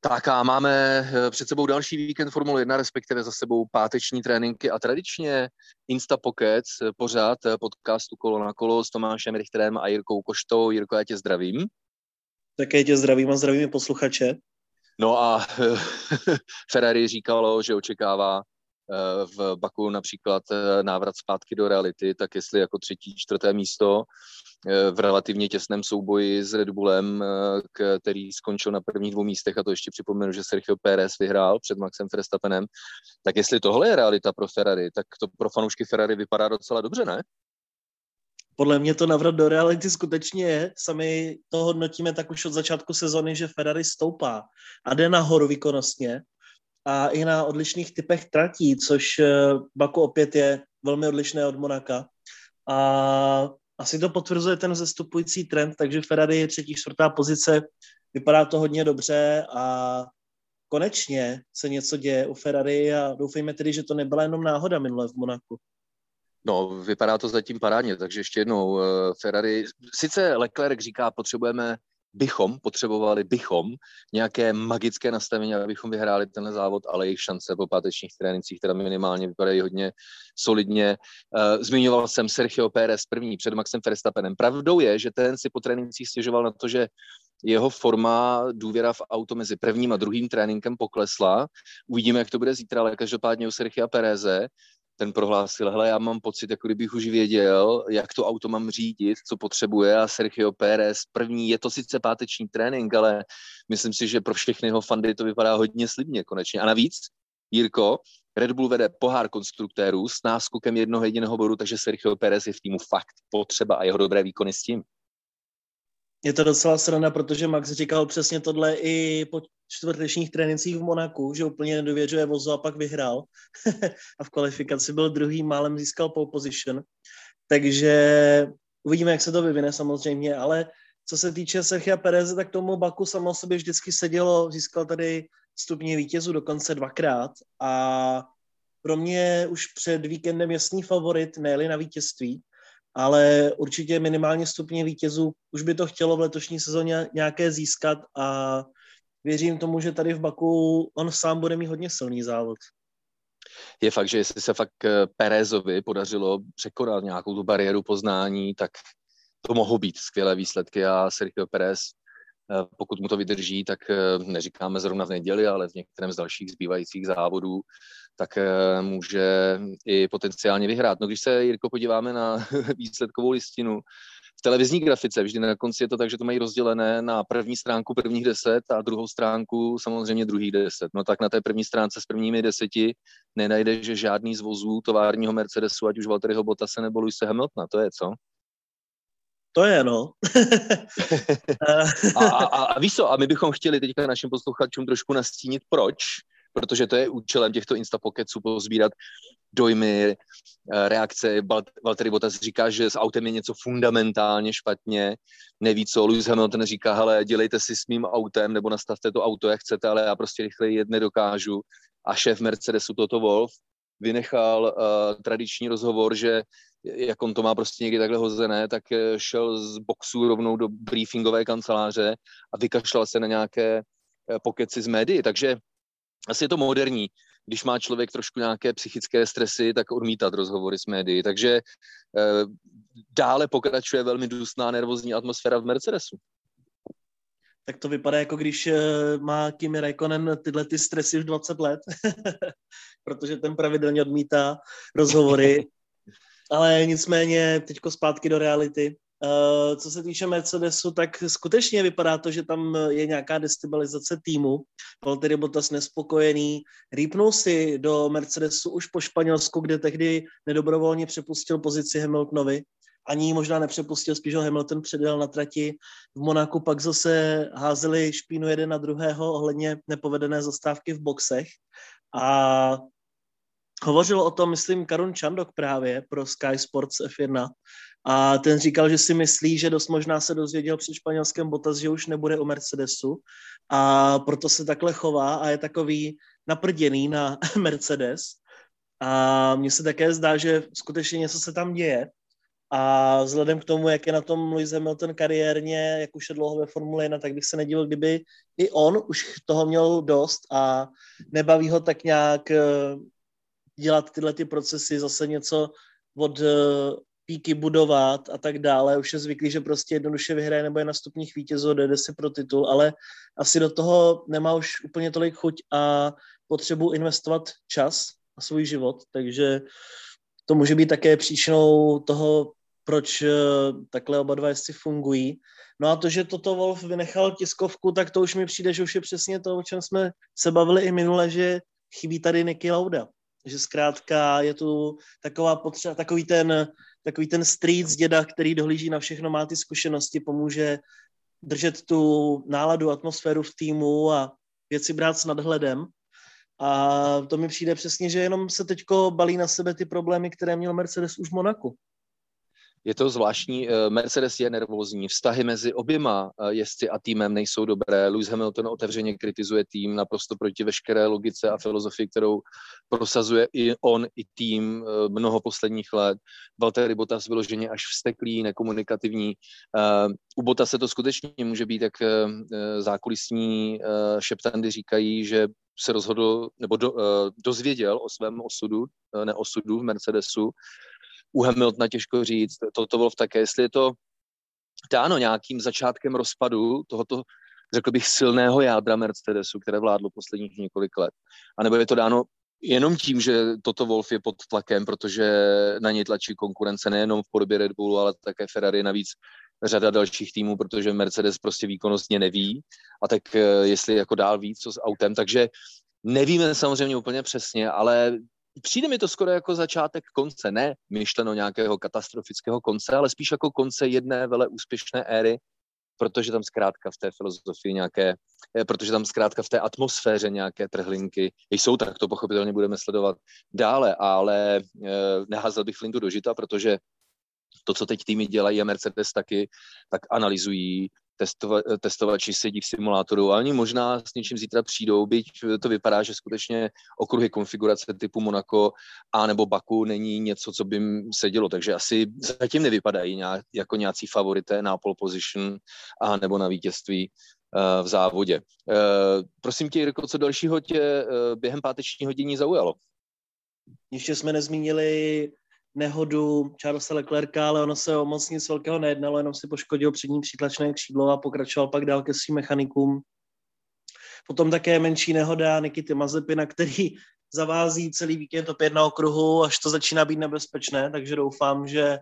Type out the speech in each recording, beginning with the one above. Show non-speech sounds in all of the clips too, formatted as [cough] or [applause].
Tak a máme eh, před sebou další víkend Formule 1, respektive za sebou páteční tréninky a tradičně Insta Pockets, eh, pořád eh, podcastu Kolo na kolo s Tomášem Richterem a Jirkou Koštou. Jirko, já tě zdravím. Také tě zdravím a zdravím posluchače. No a [laughs] Ferrari říkalo, že očekává v Baku například návrat zpátky do reality, tak jestli jako třetí, čtvrté místo Eh, v relativně těsném souboji s Red Bullem, eh, který skončil na prvních dvou místech, a to ještě připomenu, že Sergio Pérez vyhrál před Maxem Verstappenem, tak jestli tohle je realita pro Ferrari, tak to pro fanoušky Ferrari vypadá docela dobře, ne? Podle mě to navrat do reality skutečně je. Sami to hodnotíme tak už od začátku sezony, že Ferrari stoupá a jde nahoru výkonnostně a i na odlišných typech tratí, což eh, Baku opět je velmi odlišné od Monaka. A asi to potvrzuje ten zestupující trend, takže Ferrari je třetí, čtvrtá pozice, vypadá to hodně dobře a konečně se něco děje u Ferrari a doufejme tedy, že to nebyla jenom náhoda minule v Monaku. No, vypadá to zatím parádně, takže ještě jednou eh, Ferrari, sice Leclerc říká, potřebujeme bychom, potřebovali bychom nějaké magické nastavení, abychom vyhráli tenhle závod, ale jejich šance po pátečních trénincích teda minimálně vypadají hodně solidně. Uh, zmiňoval jsem Sergio Pérez první před Maxem Verstappenem. Pravdou je, že ten si po trénincích stěžoval na to, že jeho forma, důvěra v auto mezi prvním a druhým tréninkem poklesla. Uvidíme, jak to bude zítra, ale každopádně u Sergio Pereze ten prohlásil, hele, já mám pocit, jako kdybych už věděl, jak to auto mám řídit, co potřebuje a Sergio Pérez první, je to sice páteční trénink, ale myslím si, že pro všechny jeho fandy to vypadá hodně slibně konečně. A navíc, Jirko, Red Bull vede pohár konstruktérů s náskokem jednoho jediného bodu, takže Sergio Pérez je v týmu fakt potřeba a jeho dobré výkony s tím. Je to docela sranda, protože Max říkal přesně tohle i po čtvrtečních trénincích v Monaku, že úplně nedověřuje vozu a pak vyhrál. [laughs] a v kvalifikaci byl druhý, málem získal pole position. Takže uvidíme, jak se to vyvine samozřejmě, ale co se týče Sergia Pereze, tak tomu Baku samo sobě vždycky sedělo, získal tady stupně vítězů dokonce dvakrát a pro mě už před víkendem jasný favorit, ne na vítězství, ale určitě minimálně stupně vítězů už by to chtělo v letošní sezóně nějaké získat a věřím tomu, že tady v Baku on sám bude mít hodně silný závod. Je fakt, že jestli se fakt eh, Perezovi podařilo překonat nějakou tu bariéru poznání, tak to mohou být skvělé výsledky a Sergio Perez, eh, pokud mu to vydrží, tak eh, neříkáme zrovna v neděli, ale v některém z dalších zbývajících závodů, tak může i potenciálně vyhrát. No když se, Jirko, podíváme na [laughs] výsledkovou listinu, v televizní grafice vždy na konci je to tak, že to mají rozdělené na první stránku prvních deset a druhou stránku samozřejmě druhých deset. No tak na té první stránce s prvními deseti nenajde, že žádný z vozů továrního Mercedesu, ať už Valtteriho Bottase nebo Luise Hamiltona, to je co? To je, no. [laughs] a, a, a víš co, a my bychom chtěli teďka našim posluchačům trošku nastínit, proč, protože to je účelem těchto Instapocketsů pozbírat dojmy, eh, reakce. Valtteri Bottas říká, že s autem je něco fundamentálně špatně, neví co. Lewis Hamilton říká, hele, dělejte si s mým autem nebo nastavte to auto, jak chcete, ale já prostě rychleji jet nedokážu. A šéf Mercedesu Toto Wolf vynechal uh, tradiční rozhovor, že jak on to má prostě někdy takhle hozené, tak eh, šel z boxu rovnou do briefingové kanceláře a vykašlal se na nějaké pokeci z médií. Takže asi je to moderní když má člověk trošku nějaké psychické stresy, tak odmítat rozhovory s médií. Takže e, dále pokračuje velmi dusná nervózní atmosféra v Mercedesu. Tak to vypadá jako když e, má Kimi Raikkonen tyhle ty stresy už 20 let, [laughs] protože ten pravidelně odmítá rozhovory. [laughs] Ale nicméně teďko zpátky do reality. Uh, co se týče Mercedesu, tak skutečně vypadá to, že tam je nějaká destabilizace týmu. Valtteri Bottas nespokojený, rýpnul si do Mercedesu už po Španělsku, kde tehdy nedobrovolně přepustil pozici Hamiltonovi. Ani možná nepřepustil, spíš ho Hamilton předjel na trati. V Monaku pak zase házeli špínu jeden na druhého ohledně nepovedené zastávky v boxech. A hovořil o tom, myslím, Karun Čandok právě pro Sky Sports F1, a ten říkal, že si myslí, že dost možná se dozvěděl před španělském Bottas, že už nebude u Mercedesu a proto se takhle chová a je takový naprděný na [laughs] Mercedes. A mně se také zdá, že skutečně něco se tam děje. A vzhledem k tomu, jak je na tom Lewis Hamilton kariérně, jak už je dlouho ve Formule 1, tak bych se nedivil, kdyby i on už toho měl dost a nebaví ho tak nějak eh, dělat tyhle ty procesy, zase něco od eh, píky budovat a tak dále. Už je zvyklý, že prostě jednoduše vyhraje nebo je na stupních vítězů, jde si pro titul, ale asi do toho nemá už úplně tolik chuť a potřebu investovat čas a svůj život, takže to může být také příčinou toho, proč eh, takhle oba dva jezdci fungují. No a to, že toto Wolf vynechal tiskovku, tak to už mi přijde, že už je přesně to, o čem jsme se bavili i minule, že chybí tady Niky Lauda. Že zkrátka je tu taková potřeba, takový ten, takový ten street z děda, který dohlíží na všechno, má ty zkušenosti, pomůže držet tu náladu, atmosféru v týmu a věci brát s nadhledem. A to mi přijde přesně, že jenom se teďko balí na sebe ty problémy, které měl Mercedes už v Monaku je to zvláštní. Eh, Mercedes je nervózní, vztahy mezi oběma eh, jezdci a týmem nejsou dobré. Lewis Hamilton otevřeně kritizuje tým naprosto proti veškeré logice a filozofii, kterou prosazuje i on, i tým eh, mnoho posledních let. Valtteri Bottas vyloženě až vsteklý, nekomunikativní. U Bottas se to skutečně může být, jak zákulisní šeptandy říkají, že se rozhodl nebo do, dozvěděl o svém osudu, neosudu v Mercedesu, u Hamiltona těžko říct, to, to bylo také, jestli je to dáno nějakým začátkem rozpadu tohoto, řekl bych, silného jádra Mercedesu, které vládlo posledních několik let. A nebo je to dáno jenom tím, že toto Wolf je pod tlakem, protože na něj tlačí konkurence nejenom v podobě Red Bullu, ale také Ferrari, navíc řada dalších týmů, protože Mercedes prostě výkonnostně neví. A tak eh, jestli jako dál víc co s autem, takže nevíme samozřejmě úplně přesně, ale přijde mi to skoro jako začátek konce, ne myšleno nějakého katastrofického konce, ale spíš jako konce jedné vele úspěšné éry, protože tam zkrátka v té filozofii nějaké, eh, protože tam zkrátka v té atmosféře nějaké trhlinky jsou, tak to pochopitelně budeme sledovat dále, ale eh, neházel bych flintu do žita, protože to, co teď týmy dělají a Mercedes taky, tak analyzují testova, testovači sedí v simulátoru a oni možná s něčím zítra přijdou, byť to vypadá, že skutečně okruhy konfigurace typu Monaco a nebo Baku není něco, co by sedělo, takže asi zatím nevypadají nějak, jako nějací favorité na pole position a nebo na vítězství uh, v závodě. Uh, prosím tě, Jirko, co dalšího tě během pátečního dění zaujalo? Ještě jsme nezmínili nehodu Charlesa Leclerca, ale ono se o moc nic velkého nejednalo, jenom si poškodil přední přítlačné křídlo a pokračoval pak dál ke svým mechanikům. Potom také menší nehoda Nikity Mazepina, který zavází celý víkend opět na okruhu, až to začíná být nebezpečné, takže doufám, že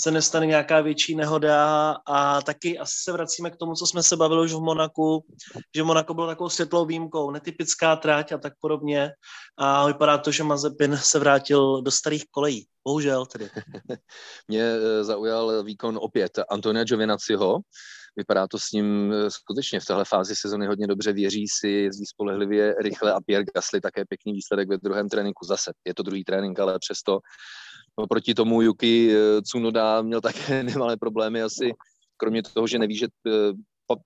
se nestane nějaká větší nehoda a taky asi se vracíme k tomu, co jsme se bavili už v Monaku, že Monako bylo takovou světlou výjimkou, netypická tráť a tak podobně a vypadá to, že Mazepin se vrátil do starých kolejí. Bohužel tedy. [laughs] Mě eh, zaujal výkon opět Antonia Giovinazziho, Vypadá to s ním eh, skutečně v téhle fázi sezony hodně dobře, věří si, jezdí spolehlivě, rychle a Pierre Gasly také pěkný výsledek ve druhém tréninku zase. Je to druhý trénink, ale přesto proti tomu Yuki eh, Tsunoda měl také [laughs] nemalé problémy asi, kromě toho, že neví, že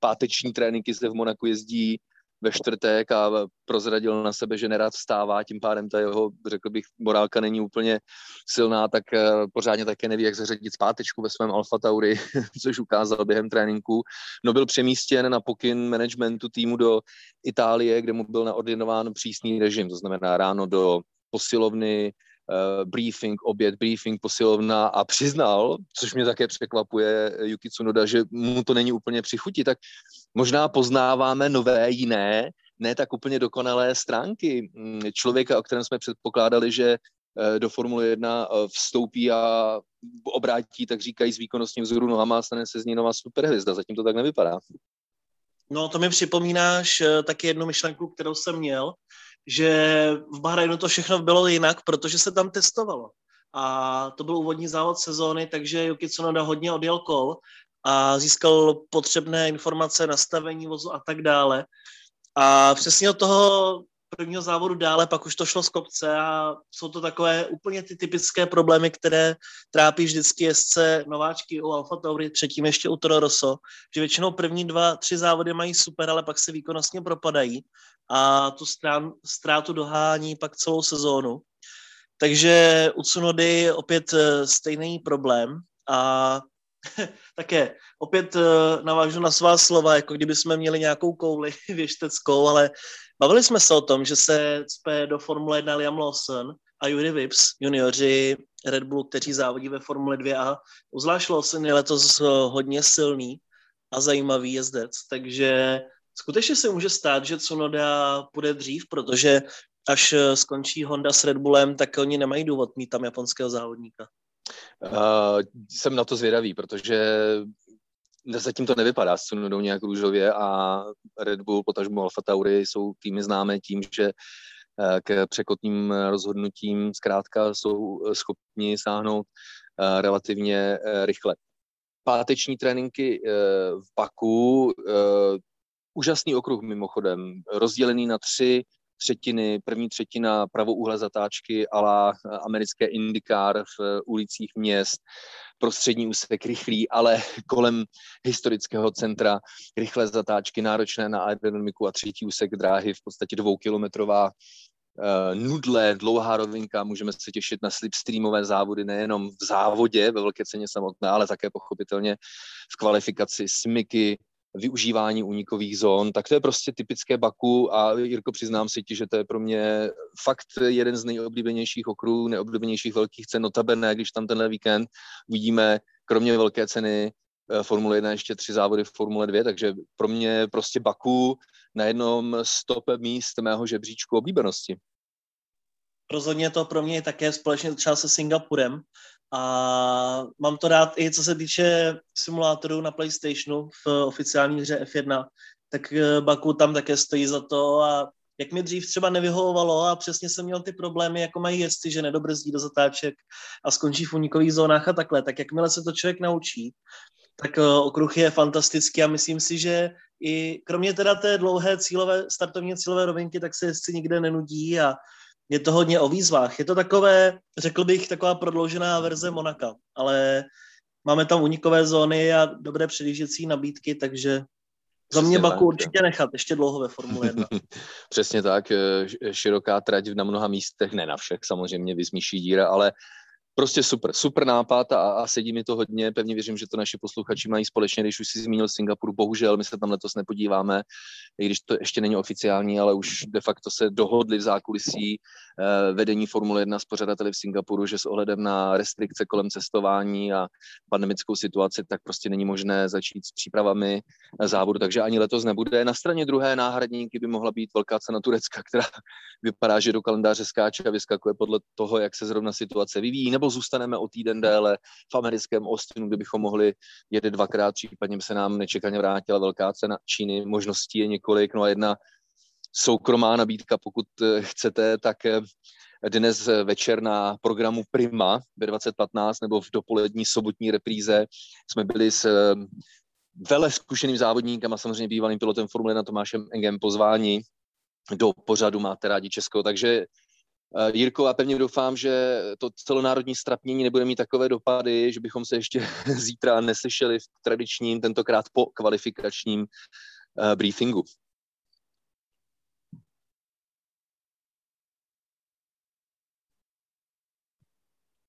páteční tréninky zde v Monaku jezdí ve čtvrtek a prozradil na sebe, že nerad vstává, tím pádem ta jeho, řekl bych, morálka není úplně silná, tak eh, pořádně také neví, jak zařadit zpátečku ve svém Alfa Tauri, [laughs] což ukázal během tréninku. No byl přemístěn na pokyn managementu týmu do Itálie, kde mu byl naordinován přísný režim, to znamená ráno do posilovny, uh, briefing, oběd, briefing, posilovna a přiznal, což mě také překvapuje Yuki Tsunoda, že mu to není úplně přichutí, tak možná poznáváme nové, jiné, ne tak úplně dokonalé stránky mm, člověka, o kterém jsme předpokládali, že eh, do Formule 1 eh, vstoupí a obrátí, tak říkají, z výkonnostním vzoru nohama a stane se z ní nová superhvězda. Zatím to tak nevypadá. No, to mi připomínáš taky jednu myšlenku, kterou jsem měl, že v Bahrajnu to všechno bylo jinak, protože se tam testovalo. A to byl úvodní závod sezóny, takže Yuki Tsunoda hodně odjel kol a získal potřebné informace, nastavení vozu a tak dále. A přesně od toho prvního závodu dále, pak už to šlo z kopce a jsou to takové úplně ty typické problémy, které trápí vždycky jezdce nováčky u Alfa Tauri, třetím ještě u Toro Rosso, že většinou první dva, tři závody mají super, ale pak se výkonnostně propadají a tu strán, ztrátu dohání pak celou sezónu. Takže u Tsunody opět eh, stejný problém a [laughs] také opět navážu na svá slova, jako kdyby jsme měli nějakou kouli [laughs] věšteckou, ale bavili jsme se o tom, že se cpe do Formule 1 Liam Lawson a Yuri Vips, junioři Red Bull, kteří závodí ve Formule 2 a uzvlášť Lawson je letos hodně silný a zajímavý jezdec, takže skutečně se může stát, že Tsunoda půjde dřív, protože až skončí Honda s Red Bullem, tak oni nemají důvod mít tam japonského závodníka. Uh, jsem na to zvědavý, protože zatím to nevypadá s Tsunodou nějak růžově a Red Bull, potažmo Alfa Tauri jsou týmy známé tím, že eh, k překotným rozhodnutím zkrátka jsou schopni sáhnout eh, relativně rychle. Páteční tréninky v Baku, úžasný okruh mimochodem, rozdělený na tři třetiny, první třetina pravouhle zatáčky ala americké IndyCar v ulicích měst, prostřední úsek rychlý, ale [laughs] kolem historického centra rychlé zatáčky, náročné na aerodynamiku a třetí úsek dráhy, v podstatě dvoukilometrová uh, nudle, dlouhá rovinka, můžeme se těšit na slipstreamové závody nejenom v závodě ve velké ceně samotné, ale také pochopitelně v kvalifikaci smyky, využívání unikových zón, tak to je prostě typické Baku a Jirko, přiznám si ti, že to je pro mě fakt jeden z nejoblíbenějších okruhů, nejoblíbenějších velkých cen, notabene, když tam tenhle víkend uvidíme, kromě velké ceny eh, Formule 1 ještě tři závody v Formule 2, takže pro mě prostě Baku na jednom stop míst mého žebříčku oblíbenosti. Rozhodně to pro mě je také společně třeba se Singapurem, a mám to rád i co se týče simulátorů na PlayStationu v oficiální hře F1, tak eh, Baku tam také stojí za to a jak mi dřív třeba nevyhovovalo a přesně jsem měl ty problémy, jako mají jezdci, že nedobrzdí do zatáček a skončí v unikových zónách a takhle, tak jakmile se to člověk naučí, tak eh, okruh je fantastický a myslím si, že i kromě teda té dlouhé cílové, startovně cílové rovinky, tak se jezdci nikde nenudí a je to hodně o výzvách. Je to takové, řekl bych, taková prodloužená verze Monaka, ale máme tam unikové zóny a dobré předjížděcí nabídky, takže za mě Baku tak, určitě nechat, ještě dlouho ve Formule 1. [laughs] Přesně tak, eh, široká trať na mnoha místech, ne na všech, samozřejmě vyzmíší díra, ale prostě super, super nápad a, a sedí mi to hodně. Pevně věřím, že to naši posluchači mají společně, když už si zmínil Singapur. Bohužel my se tam letos nepodíváme, i když to ještě není oficiální, ale už de facto se dohodli v zákulisí eh, vedení Formule 1 s pořadateli v Singapuru, že s ohledem na restrikce kolem cestování a pandemickou situaci, tak prostě není možné začít s přípravami závodu, takže ani letos nebude. Na straně druhé náhradníky by mohla být velká cena Turecka, která vypadá, že do kalendáře skáče a vyskakuje podle toho, jak se zrovna situace vyvíjí, nebo zůstaneme o týden déle v americkém Austinu, kde bychom mohli jet dvakrát, případně se nám nečekaně vrátila velká cena Číny. Možností je několik, no a jedna soukromá nabídka, pokud eh, chcete, tak eh, dnes večer na programu Prima ve 2015 nebo v dopolední sobotní repríze jsme byli s eh, vele zkušeným závodníkem a samozřejmě bývalým pilotem Formule na Tomášem Engem pozvání do pořadu Máte rádi Česko, takže Jirko, a pevně doufám, že to celonárodní strapnění nebude mít takové dopady, že bychom se ještě [laughs] zítra neslyšeli v tradičním, tentokrát po kvalifikačním uh, briefingu.